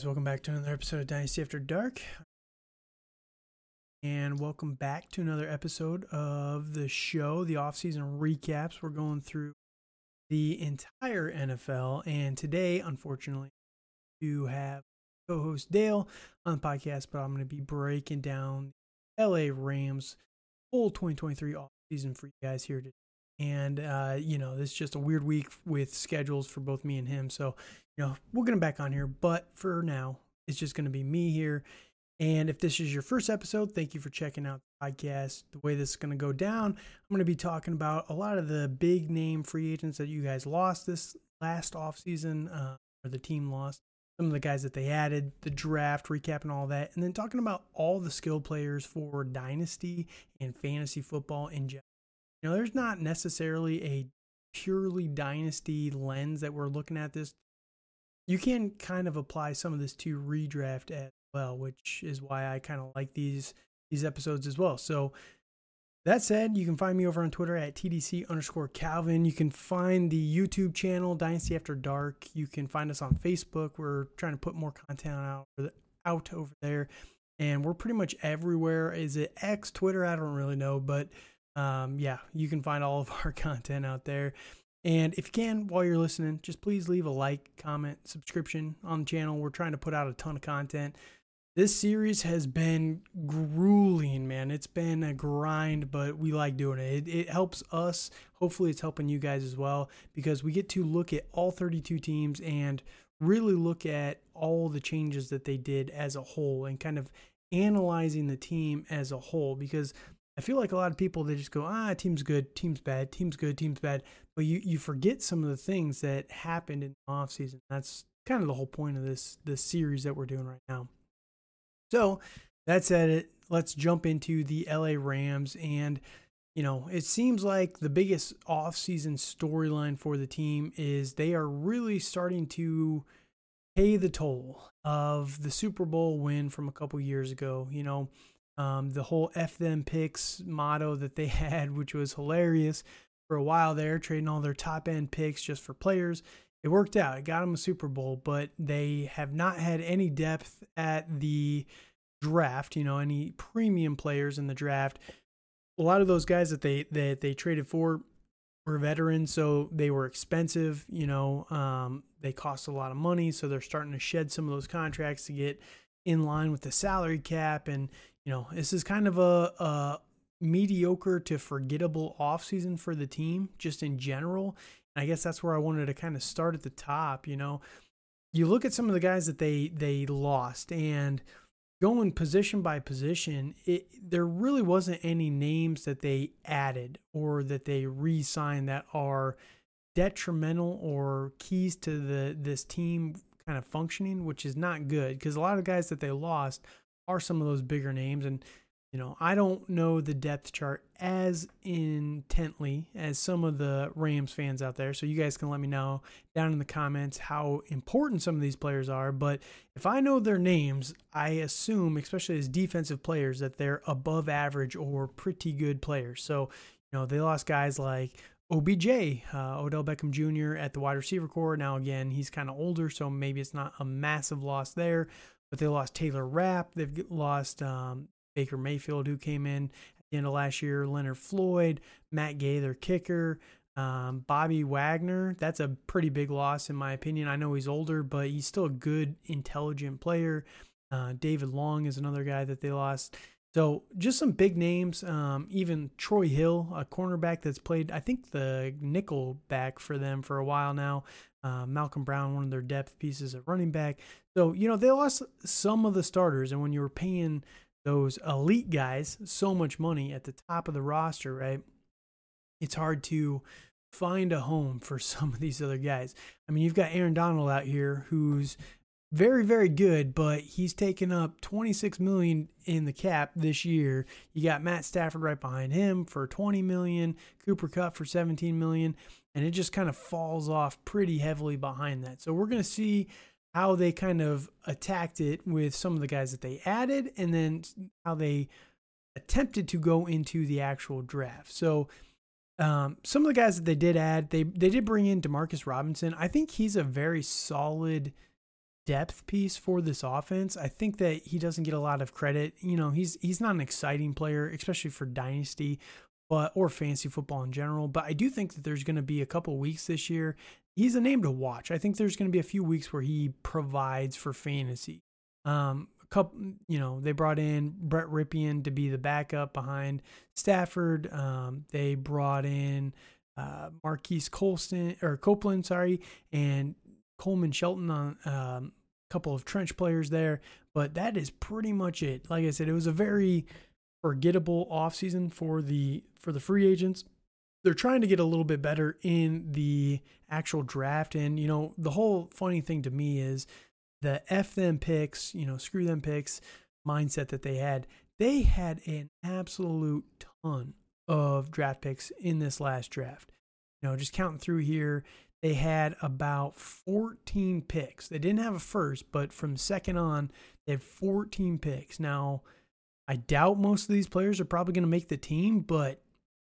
Guys, welcome back to another episode of Dynasty After Dark. And welcome back to another episode of the show, the offseason recaps. We're going through the entire NFL. And today, unfortunately, you have co host Dale on the podcast, but I'm going to be breaking down LA Rams full 2023 offseason for you guys here today. And, uh, you know, is just a weird week with schedules for both me and him. So, you know, we'll get him back on here. But for now, it's just going to be me here. And if this is your first episode, thank you for checking out the podcast. The way this is going to go down, I'm going to be talking about a lot of the big name free agents that you guys lost this last offseason, uh, or the team lost. Some of the guys that they added, the draft, recapping all that, and then talking about all the skill players for dynasty and fantasy football in general. You know, there's not necessarily a purely dynasty lens that we're looking at this. You can kind of apply some of this to redraft as well, which is why I kind of like these these episodes as well. So that said, you can find me over on Twitter at TDC underscore Calvin. You can find the YouTube channel Dynasty After Dark. You can find us on Facebook. We're trying to put more content out out over there, and we're pretty much everywhere. Is it X, Twitter? I don't really know, but um, yeah, you can find all of our content out there. And if you can, while you're listening, just please leave a like, comment, subscription on the channel. We're trying to put out a ton of content. This series has been grueling, man. It's been a grind, but we like doing it. it. It helps us. Hopefully, it's helping you guys as well because we get to look at all 32 teams and really look at all the changes that they did as a whole and kind of analyzing the team as a whole because I feel like a lot of people they just go, ah, team's good, team's bad, team's good, team's bad, but you you forget some of the things that happened in the off season. That's kind of the whole point of this this series that we're doing right now. So that said, it let's jump into the LA Rams and. You know, it seems like the biggest off-season storyline for the team is they are really starting to pay the toll of the Super Bowl win from a couple years ago. You know, um, the whole F them picks motto that they had, which was hilarious for a while there, trading all their top end picks just for players. It worked out. It got them a Super Bowl, but they have not had any depth at the draft, you know, any premium players in the draft. A lot of those guys that they that they traded for were veterans, so they were expensive, you know, um, they cost a lot of money, so they're starting to shed some of those contracts to get in line with the salary cap and you know, this is kind of a, a mediocre to forgettable offseason for the team just in general. And I guess that's where I wanted to kind of start at the top, you know. You look at some of the guys that they they lost and going position by position, it there really wasn't any names that they added or that they re-signed that are detrimental or keys to the this team kind of functioning, which is not good because a lot of guys that they lost are some of those bigger names. And, you know, I don't know the depth chart as intently as some of the Rams fans out there. So you guys can let me know down in the comments how important some of these players are. But if I know their names, I assume, especially as defensive players, that they're above average or pretty good players. So, you know, they lost guys like OBJ, uh, Odell Beckham Jr. at the wide receiver core. Now, again, he's kind of older, so maybe it's not a massive loss there but they lost Taylor Rapp. They've lost um, Baker Mayfield, who came in at the end of last year, Leonard Floyd, Matt Gay, their kicker, um, Bobby Wagner. That's a pretty big loss, in my opinion. I know he's older, but he's still a good, intelligent player. Uh, David Long is another guy that they lost. So just some big names. Um, even Troy Hill, a cornerback that's played, I think the nickel back for them for a while now. Uh, Malcolm Brown, one of their depth pieces at running back. So, you know, they lost some of the starters. And when you were paying those elite guys so much money at the top of the roster, right? It's hard to find a home for some of these other guys. I mean, you've got Aaron Donald out here who's very very good but he's taken up 26 million in the cap this year. You got matt stafford right behind him for 20 million cooper Kupp for 17 million and it just kind of falls off pretty heavily behind that. So we're going to see how they kind of attacked it with some of the guys that they added and then how they attempted to go into the actual draft. So um, some of the guys that they did add they they did bring in demarcus robinson. I think he's a very solid depth piece for this offense. I think that he doesn't get a lot of credit. You know, he's he's not an exciting player, especially for dynasty, but or fantasy football in general. But I do think that there's going to be a couple weeks this year. He's a name to watch. I think there's going to be a few weeks where he provides for fantasy. Um, a couple, you know, they brought in Brett Rypien to be the backup behind Stafford. Um, they brought in uh, Marquise Colston or Copeland, sorry, and Coleman Shelton on um, couple of trench players there. But that is pretty much it. Like I said, it was a very forgettable offseason for the for the free agents. They're trying to get a little bit better in the actual draft. And, you know, the whole funny thing to me is the F them picks, you know, screw them picks mindset that they had. They had an absolute ton of draft picks in this last draft. You know, just counting through here, they had about 14 picks. They didn't have a first, but from second on, they had 14 picks. Now, I doubt most of these players are probably going to make the team, but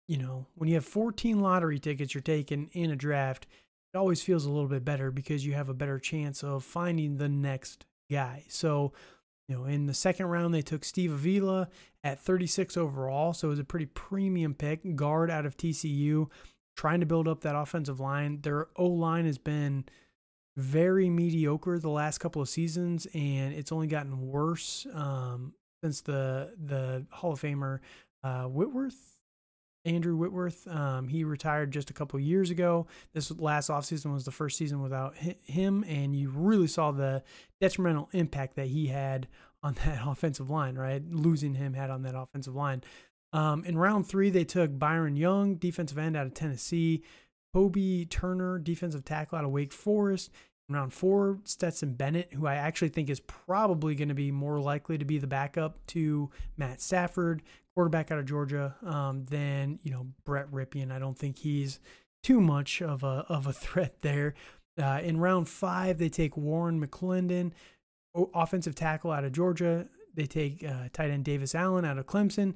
you know, when you have 14 lottery tickets you're taking in a draft, it always feels a little bit better because you have a better chance of finding the next guy. So, you know, in the second round, they took Steve Avila at 36 overall. So it was a pretty premium pick, guard out of TCU, trying to build up that offensive line. Their O line has been very mediocre the last couple of seasons, and it's only gotten worse um, since the the Hall of Famer uh, Whitworth Andrew Whitworth. Um, he retired just a couple years ago. This last offseason was the first season without him, and you really saw the detrimental impact that he had on that offensive line, right? Losing him had on that offensive line. Um, in round three, they took Byron Young, defensive end out of Tennessee, Kobe Turner, defensive tackle out of Wake Forest. In round four, Stetson Bennett, who I actually think is probably going to be more likely to be the backup to Matt Stafford quarterback out of Georgia um, than you know Brett Rypien. I don't think he's too much of a of a threat there. Uh, in round five, they take Warren McClendon, offensive tackle out of Georgia. They take uh, tight end Davis Allen out of Clemson.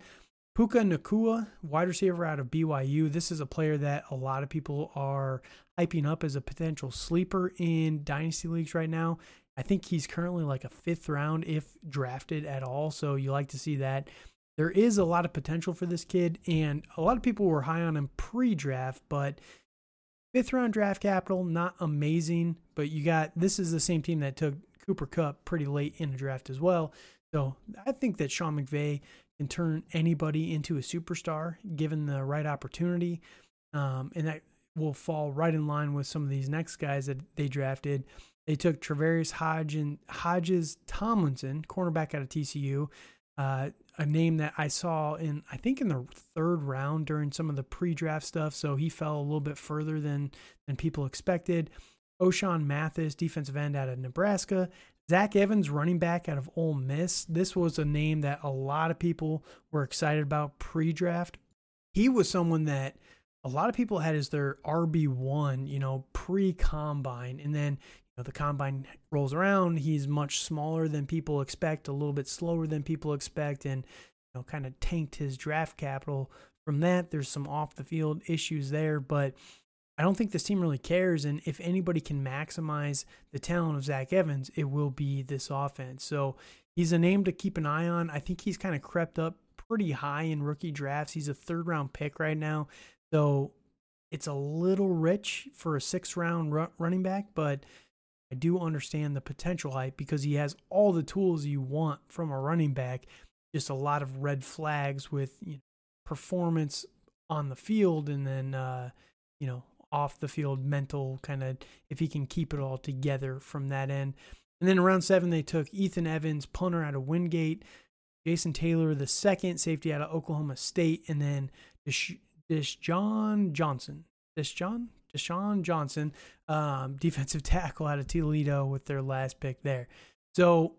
Puka Nacua, wide receiver out of BYU. This is a player that a lot of people are hyping up as a potential sleeper in dynasty leagues right now. I think he's currently like a fifth round if drafted at all. So you like to see that there is a lot of potential for this kid, and a lot of people were high on him pre draft, but fifth round draft capital, not amazing. But you got this is the same team that took Cooper Kupp pretty late in the draft as well. So I think that Sean McVay can turn anybody into a superstar given the right opportunity. Um, and that will fall right in line with some of these next guys that they drafted. They took Travarius Hodge and Hodges Tomlinson, cornerback out of TCU. Uh, a name that I saw in I think in the third round during some of the pre-draft stuff, so he fell a little bit further than than people expected. Ochaun Mathis, defensive end out of Nebraska. Zach Evans, running back out of Ole Miss. This was a name that a lot of people were excited about pre-draft. He was someone that a lot of people had as their RB1, you know, pre-combine, and then know, the combine rolls around, he's much smaller than people expect, a little bit slower than people expect, and you know, kind of tanked his draft capital. From that, there's some off the field issues there, but I don't think this team really cares. And if anybody can maximize the talent of Zach Evans, it will be this offense. So he's a name to keep an eye on. I think he's kind of crept up pretty high in rookie drafts. He's a third round pick right now. So it's a little rich for a six round running back, but I do understand the potential hype because he has all the tools you want from a running back. Just a lot of red flags with you know, performance on the field and then uh, you know off the field mental kind of if he can keep it all together from that end. And then around seven they took Ethan Evans, punter out of Wingate, Jason Taylor, the second safety out of Oklahoma State, and then Dish, John Johnson. John Deshaun Johnson, um, defensive tackle out of Toledo with their last pick there. So,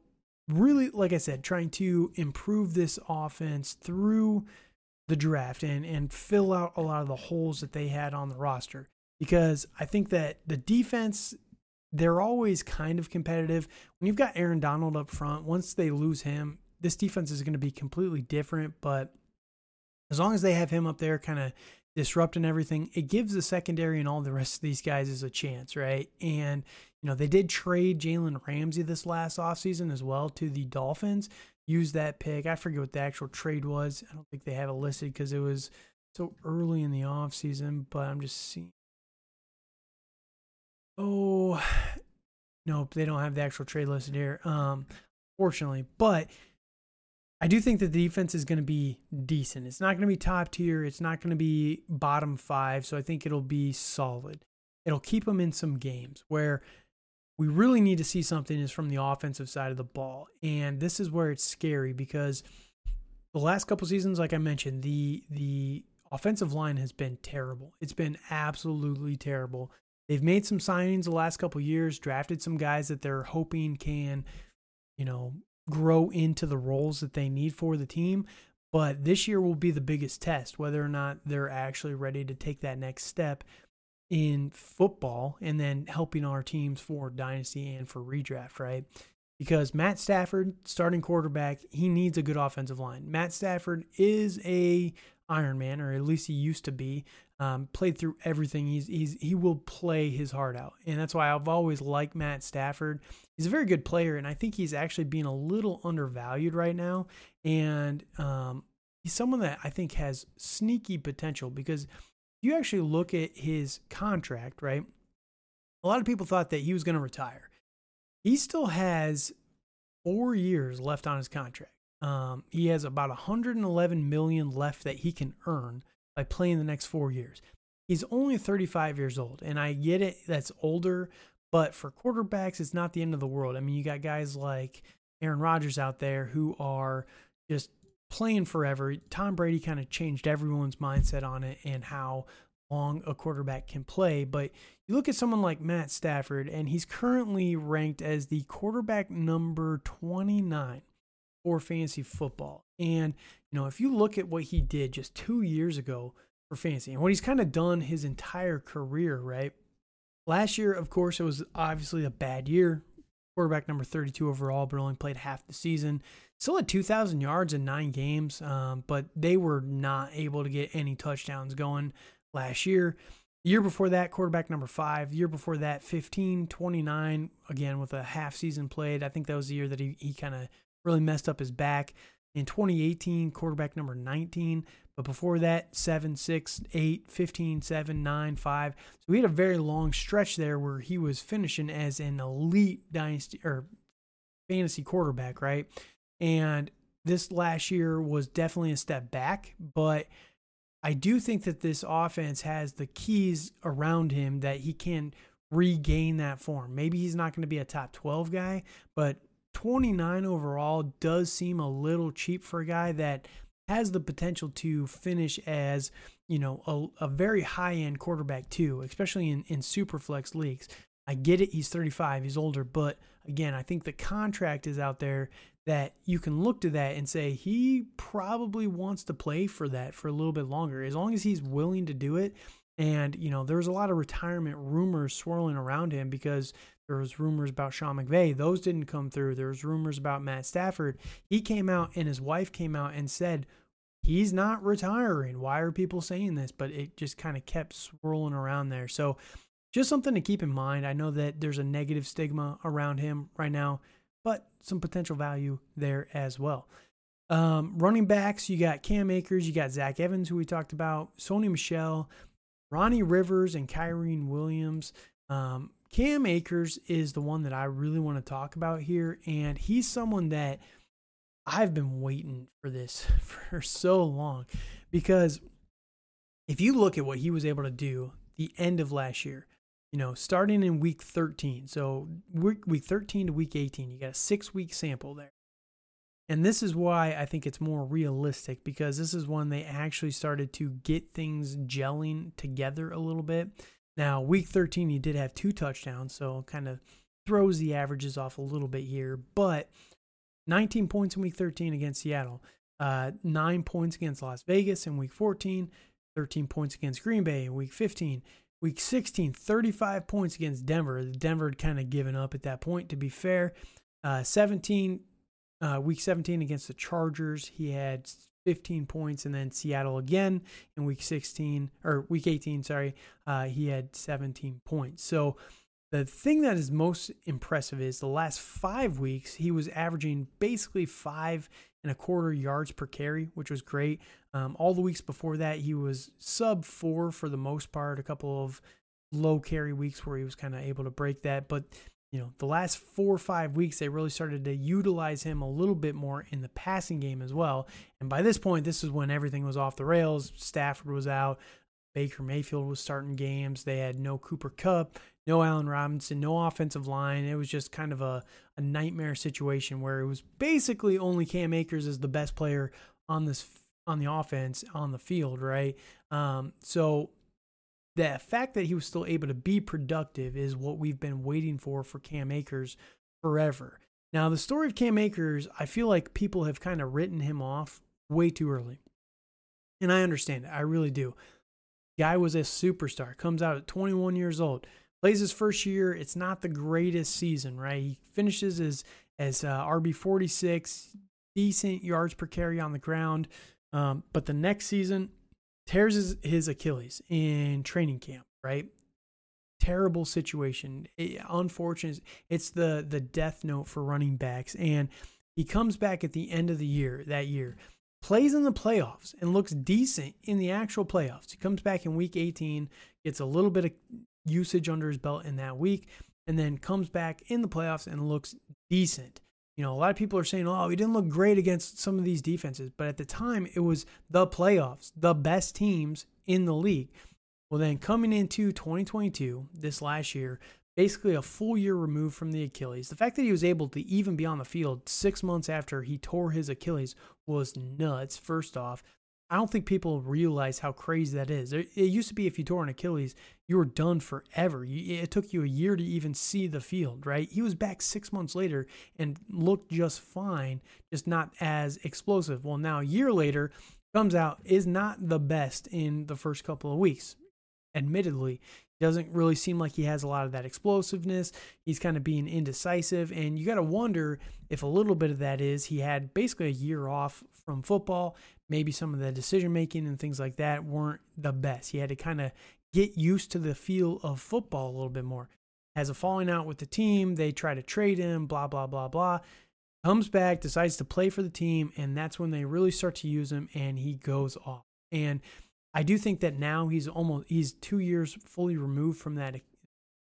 really, like I said, trying to improve this offense through the draft and, and fill out a lot of the holes that they had on the roster. Because I think that the defense, they're always kind of competitive. When you've got Aaron Donald up front, once they lose him, this defense is going to be completely different. But as long as they have him up there kind of disrupting everything, it gives the secondary and all the rest of these guys is a chance, right? And, you know, they did trade Jalen Ramsey this last offseason as well to the Dolphins. Use that pick. I forget what the actual trade was. I don't think they have it listed because it was so early in the offseason, but I'm just seeing. Oh, nope, they don't have the actual trade listed here. Um, fortunately, but I do think that the defense is going to be decent. It's not going to be top tier. It's not going to be bottom five. So I think it'll be solid. It'll keep them in some games where we really need to see something is from the offensive side of the ball. And this is where it's scary because the last couple seasons, like I mentioned, the the offensive line has been terrible. It's been absolutely terrible. They've made some signings the last couple years, drafted some guys that they're hoping can, you know, grow into the roles that they need for the team. But this year will be the biggest test whether or not they're actually ready to take that next step in football and then helping our teams for dynasty and for redraft, right? Because Matt Stafford, starting quarterback, he needs a good offensive line. Matt Stafford is a Iron Man, or at least he used to be. Um, played through everything. He's he's he will play his heart out, and that's why I've always liked Matt Stafford. He's a very good player, and I think he's actually being a little undervalued right now. And um, he's someone that I think has sneaky potential because you actually look at his contract, right? A lot of people thought that he was going to retire. He still has four years left on his contract. Um, he has about 111 million left that he can earn by playing the next four years. He's only 35 years old, and I get it. That's older, but for quarterbacks, it's not the end of the world. I mean, you got guys like Aaron Rodgers out there who are just playing forever. Tom Brady kind of changed everyone's mindset on it and how long a quarterback can play. But you look at someone like Matt Stafford, and he's currently ranked as the quarterback number 29 for fantasy football. And, you know, if you look at what he did just two years ago for fantasy and what he's kind of done his entire career, right? Last year, of course, it was obviously a bad year. Quarterback number 32 overall, but only played half the season. Still had 2,000 yards in nine games, um, but they were not able to get any touchdowns going last year. year before that, quarterback number five. year before that, 15, 29, again with a half season played. I think that was the year that he, he kind of really messed up his back. In 2018, quarterback number 19. But before that, 7, 6, 8, 15, 7, 9, 5. So he had a very long stretch there where he was finishing as an elite dynasty or fantasy quarterback, right? And this last year was definitely a step back, but I do think that this offense has the keys around him that he can regain that form. Maybe he's not going to be a top 12 guy, but 29 overall does seem a little cheap for a guy that has the potential to finish as, you know, a, a very high end quarterback too, especially in, in super flex leagues. I get it, he's 35, he's older, but again, I think the contract is out there that you can look to that and say he probably wants to play for that for a little bit longer as long as he's willing to do it and you know there was a lot of retirement rumors swirling around him because there was rumors about Sean McVay. Those didn't come through. There was rumors about Matt Stafford. He came out and his wife came out and said he's not retiring. Why are people saying this? But it just kind of kept swirling around there. So just something to keep in mind. I know that there's a negative stigma around him right now, but some potential value there as well. Um, running backs, you got Cam Akers, you got Zach Evans, who we talked about, Sony Michel, Ronnie Rivers, and Kyren Williams. Um, Cam Akers is the one that I really want to talk about here. And he's someone that I've been waiting for this for so long because if you look at what he was able to do the end of last year, you know, starting in week 13, so week, week 13 to week 18, you got a six week sample there. And this is why I think it's more realistic because this is when they actually started to get things gelling together a little bit. Now, week 13, he did have two touchdowns, so kind of throws the averages off a little bit here, but 19 points in week 13 against Seattle, uh, nine points against Las Vegas in week 14, 13 points against Green Bay in week 15. Week 16, 35 points against Denver. Denver had kind of given up at that point, to be fair. Uh, 17, uh, week 17 against the Chargers, he had 15 points, and then Seattle again in week 16 or week 18. Sorry, uh, he had 17 points. So the thing that is most impressive is the last five weeks he was averaging basically five and a quarter yards per carry, which was great. Um, all the weeks before that, he was sub four for the most part. A couple of low carry weeks where he was kind of able to break that, but you know, the last four or five weeks, they really started to utilize him a little bit more in the passing game as well. And by this point, this is when everything was off the rails. Stafford was out. Baker Mayfield was starting games. They had no Cooper Kupp, no Allen Robinson, no offensive line. It was just kind of a, a nightmare situation where it was basically only Cam Akers as the best player on this on the offense on the field, right? Um, so the fact that he was still able to be productive is what we've been waiting for for Cam Akers forever. Now, the story of Cam Akers, I feel like people have kind of written him off way too early. And I understand it. I really do. Guy was a superstar, comes out at 21 years old, plays his first year. It's not the greatest season, right? He finishes as, as uh, RB 46, decent yards per carry on the ground. Um, but the next season, tears his, his Achilles in training camp, right? Terrible situation. It, unfortunate. It's the the death note for running backs, and he comes back at the end of the year that year, plays in the playoffs, and looks decent in the actual playoffs. He comes back in week 18, gets a little bit of usage under his belt in that week, and then comes back in the playoffs and looks decent. You know, a lot of people are saying, oh, he didn't look great against some of these defenses. But at the time, it was the playoffs, the best teams in the league. Well, then coming into 2022, this last year, basically a full year removed from the Achilles, the fact that he was able to even be on the field six months after he tore his Achilles was nuts, first off. I don't think people realize how crazy that is. It used to be if you tore an Achilles, you were done forever. It took you a year to even see the field, right? He was back six months later and looked just fine, just not as explosive. Well, now a year later, comes out is not the best in the first couple of weeks. Admittedly, doesn't really seem like he has a lot of that explosiveness. He's kind of being indecisive, and you got to wonder if a little bit of that is he had basically a year off from football. Maybe some of the decision making and things like that weren't the best. He had to kind of get used to the feel of football a little bit more. Has a falling out with the team. They try to trade him, blah, blah, blah, blah. Comes back, decides to play for the team, and that's when they really start to use him, and he goes off. And I do think that now he's almost he's two years fully removed from that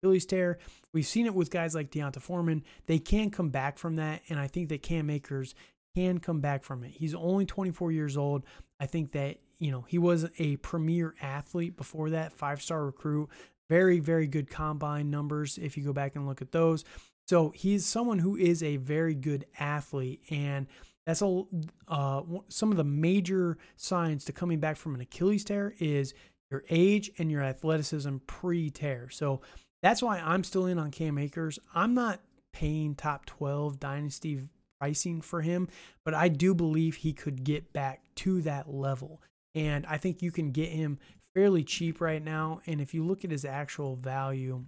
Achilles tear. We've seen it with guys like D'Onta Foreman. They can come back from that, and I think that Cam Akers can come back from it. He's only 24 years old. I think that you know he was a premier athlete before that, five star recruit. Very very good combine numbers if you go back and look at those. So he's someone who is a very good athlete and that's a uh, some of the major signs to coming back from an Achilles tear is your age and your athleticism pre-tear. So that's why I'm still in on Cam Akers. I'm not paying top 12 dynasty pricing for him, but I do believe he could get back to that level. And I think you can get him fairly cheap right now. And if you look at his actual value,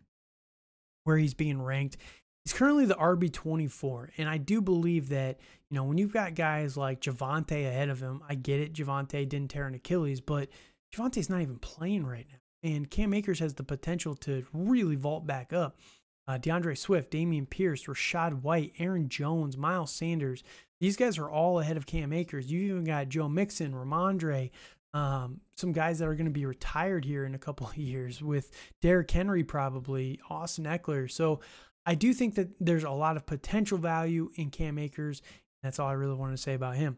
where he's being ranked, He's currently the RB24. And I do believe that, you know, when you've got guys like Javonte ahead of him, I get it. Javonte didn't tear an Achilles, but Javonte's not even playing right now. And Cam Akers has the potential to really vault back up. Uh, D'Andre Swift, Dameon Pierce, Rachaad White, Aaron Jones, Miles Sanders. These guys are all ahead of Cam Akers. You've even got Joe Mixon, Rhamondre, um, some guys that are going to be retired here in a couple of years with Derrick Henry, probably, Austin Ekeler. So I do think that there's a lot of potential value in Cam Akers. That's all I really want to say about him.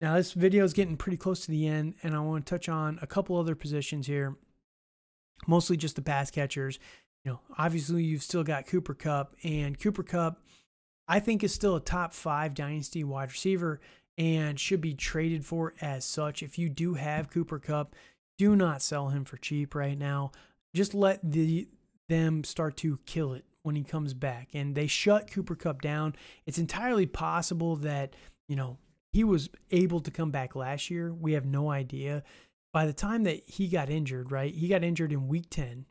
Now, this video is getting pretty close to the end, and I want to touch on a couple other positions here, mostly just the pass catchers. You know, obviously, you've still got Cooper Kupp, and Cooper Kupp, I think, is still a top five dynasty wide receiver and should be traded for as such. If you do have Cooper Kupp, do not sell him for cheap right now. Just let the them start to kill it when he comes back. And they shut Cooper Kupp down. It's entirely possible that, you know, he was able to come back last year. We have no idea. By the time that he got injured, right? He got injured in week 10.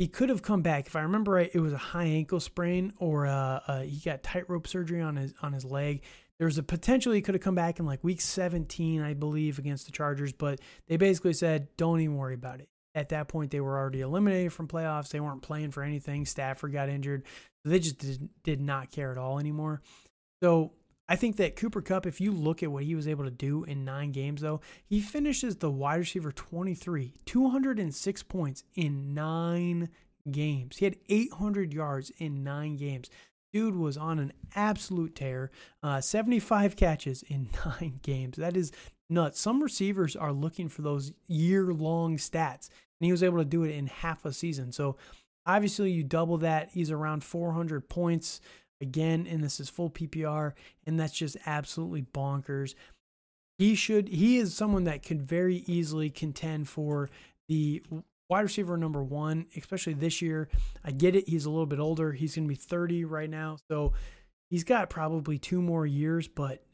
He could have come back. If I remember right, it was a high ankle sprain or uh, uh, he got tightrope surgery on his on his leg. there was a potential he could have come back in like week 17, I believe, against the Chargers, but they basically said, don't even worry about it. At that point, they were already eliminated from playoffs. They weren't playing for anything. Stafford got injured. They just did, did not care at all anymore. So I think that Cooper Kupp, if you look at what he was able to do in nine games, though, he finishes the wide receiver 23, 206 points in nine games. He had 800 yards in nine games. Dude was on an absolute tear. Uh, 75 catches in nine games. That is nuts. Some receivers are looking for those year long stats, and he was able to do it in half a season. So obviously, you double that. He's around 400 points again, and this is full PPR, and that's just absolutely bonkers. He should, he is someone that could very easily contend for the wide receiver number one, especially this year. I get it. He's a little bit older. He's going to be 30 right now. So he's got probably two more years, but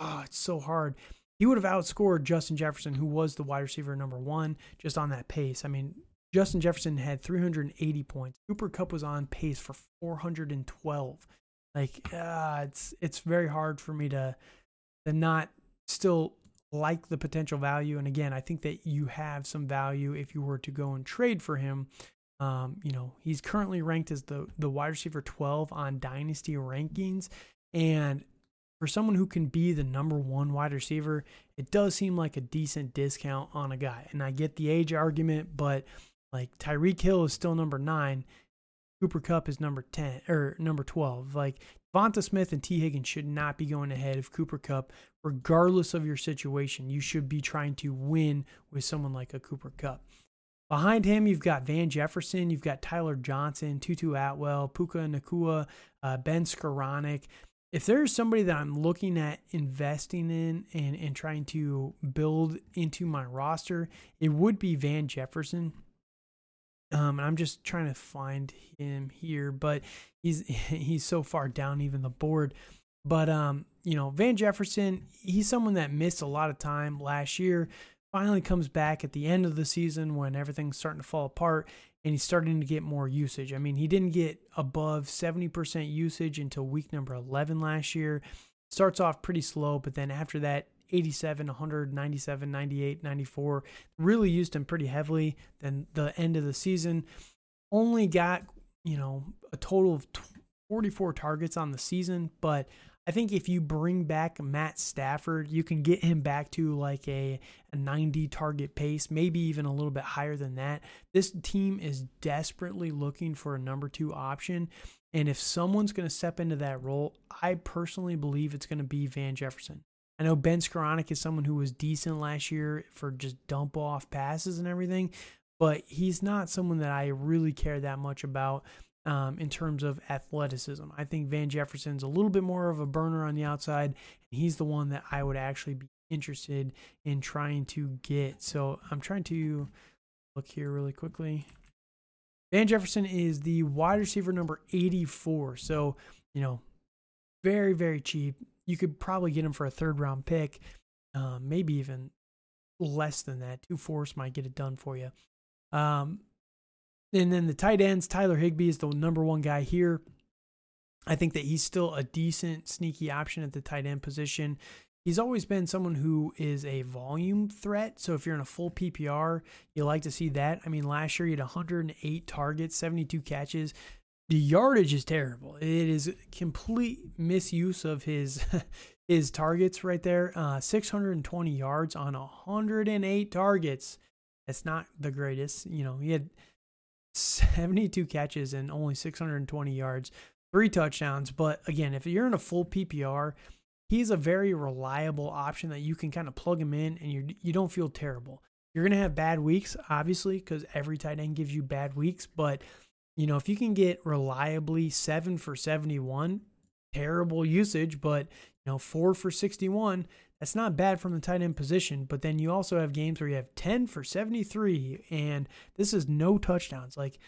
oh, it's so hard. He would have outscored Justin Jefferson, who was the wide receiver number one, just on that pace. I mean, Justin Jefferson had 380 points. Cooper Kupp was on pace for 412. Like, uh, it's it's very hard for me to to not still like the potential value. And again, I think that you have some value if you were to go and trade for him. Um, you know, he's currently ranked as the the wide receiver 12 on dynasty rankings, and for someone who can be the number one wide receiver, it does seem like a decent discount on a guy. And I get the age argument, but like Tyreek Hill is still number nine. Cooper Kupp is number 10 or number 12. Like Devonta Smith and Tee Higgins should not be going ahead of Cooper Kupp, regardless of your situation. You should be trying to win with someone like a Cooper Kupp. Behind him, you've got Van Jefferson, you've got Tyler Johnson, Tutu Atwell, Puka Nacua, uh, Ben Skowronek. If there's somebody that I'm looking at investing in and, and trying to build into my roster, it would be Van Jefferson. Um, and I'm just trying to find him here, but he's he's so far down even the board. But um, you know, Van Jefferson, he's someone that missed a lot of time last year. Finally comes back at the end of the season when everything's starting to fall apart and he's starting to get more usage. I mean, he didn't get above 70% usage until week number 11 last year. Starts off pretty slow, but then after that, 87, 100, 97, 98, 94. Really used him pretty heavily. Then the end of the season, only got, you know, a total of 44 targets on the season. But I think if you bring back Matt Stafford, you can get him back to like a, a 90 target pace, maybe even a little bit higher than that. This team is desperately looking for a number two option. And if someone's going to step into that role, I personally believe it's going to be Van Jefferson. I know Ben Skowronek is someone who was decent last year for just dump off passes and everything, but he's not someone that I really care that much about um, in terms of athleticism. I think Van Jefferson's a little bit more of a burner on the outside, and he's the one that I would actually be interested in trying to get. So I'm trying to look here really quickly. Van Jefferson is the wide receiver number 84. So, you know, very, very cheap you could probably get him for a third round pick, um, maybe even less than that. Two fourths might get it done for you. Um, and then the tight ends, Tyler Higbee is the number one guy here. I think that he's still a decent, sneaky option at the tight end position. He's always been someone who is a volume threat. So if you're in a full PPR, you like to see that. I mean, last year he had 108 targets, 72 catches, the yardage is terrible. It is complete misuse of his his targets right there. Uh, 620 yards on 108 targets. That's not the greatest. You know, he had 72 catches and only 620 yards, three touchdowns. But again, if you're in a full PPR, he's a very reliable option that you can kind of plug him in and you you don't feel terrible. You're gonna have bad weeks, obviously, because every tight end gives you bad weeks, but you know, if you can get reliably seven for 71, terrible usage, but, you know, four for 61, that's not bad from the tight end position. But then you also have games where you have 10 for 73, and this is no touchdowns. Like,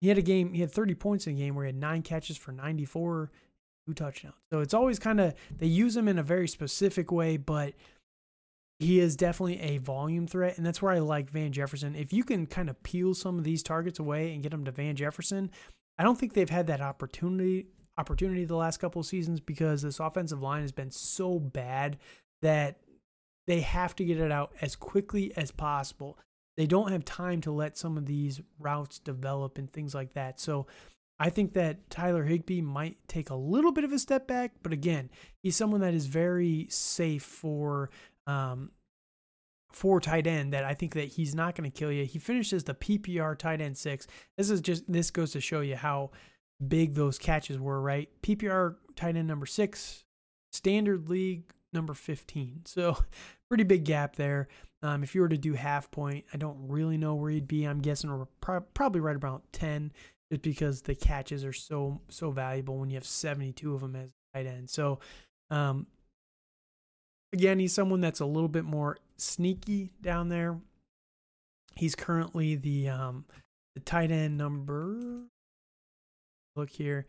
he had a game, he had 30 points in a game where he had nine catches for 94, two touchdowns. So it's always kind of, they use him in a very specific way, but he is definitely a volume threat, and that's where I like Van Jefferson. If you can kind of peel some of these targets away and get them to Van Jefferson, I don't think they've had that opportunity opportunity the last couple of seasons because this offensive line has been so bad that they have to get it out as quickly as possible. They don't have time to let some of these routes develop and things like that. So I think that Tyler Higbee might take a little bit of a step back, but again, he's someone that is very safe for um, for tight end that I think that he's not going to kill you. He finishes the PPR tight end six. This is just this goes to show you how big those catches were, right? PPR tight end number six, standard league number 15. So pretty big gap there. Um, if you were to do half point, I don't really know where he'd be. I'm guessing pro- probably right around 10 just because the catches are so so valuable when you have 72 of them as tight end. So um, again, he's someone that's a little bit more sneaky down there. He's currently the um, the tight end number. Look here.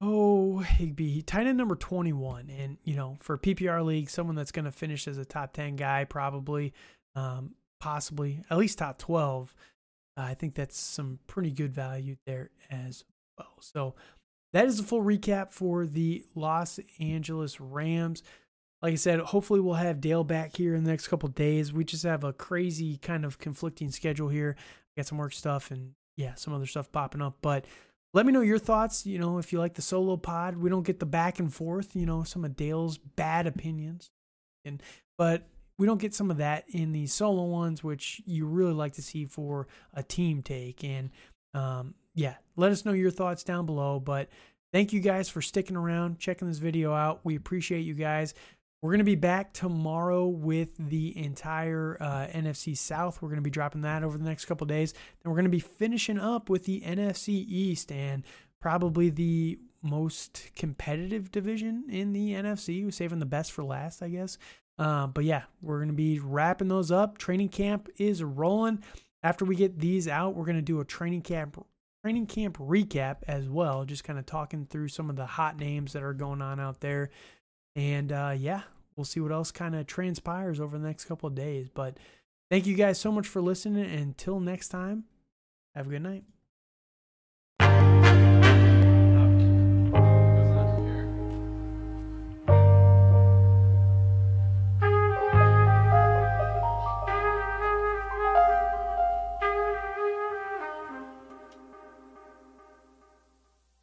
Oh, Higbee, tight end number 21. And, you know, for PPR league, someone that's going to finish as a top 10 guy, probably, um, possibly, at least top 12. Uh, I think that's some pretty good value there as well. So that is a full recap for the Los Angeles Rams. Like I said, hopefully we'll have Dale back here in the next couple days. We just have a crazy kind of conflicting schedule here. I Got some work stuff and yeah, some other stuff popping up. But let me know your thoughts. You know, if you like the solo pod, we don't get the back and forth. You know, some of Dale's bad opinions, and but we don't get some of that in these solo ones, which you really like to see for a team take. And um, yeah, let us know your thoughts down below. But thank you guys for sticking around, checking this video out. We appreciate you guys. We're going to be back tomorrow with the entire uh, NFC South. We're going to be dropping that over the next couple days. Then we're going to be finishing up with the NFC East and probably the most competitive division in the NFC. We're saving the best for last, I guess. Uh, but yeah, we're going to be wrapping those up. Training camp is rolling. After we get these out, we're going to do a training camp training camp recap as well, just kind of talking through some of the hot names that are going on out there. And uh, yeah, we'll see what else kind of transpires over the next couple of days. But thank you guys so much for listening. Until next time, have a good night.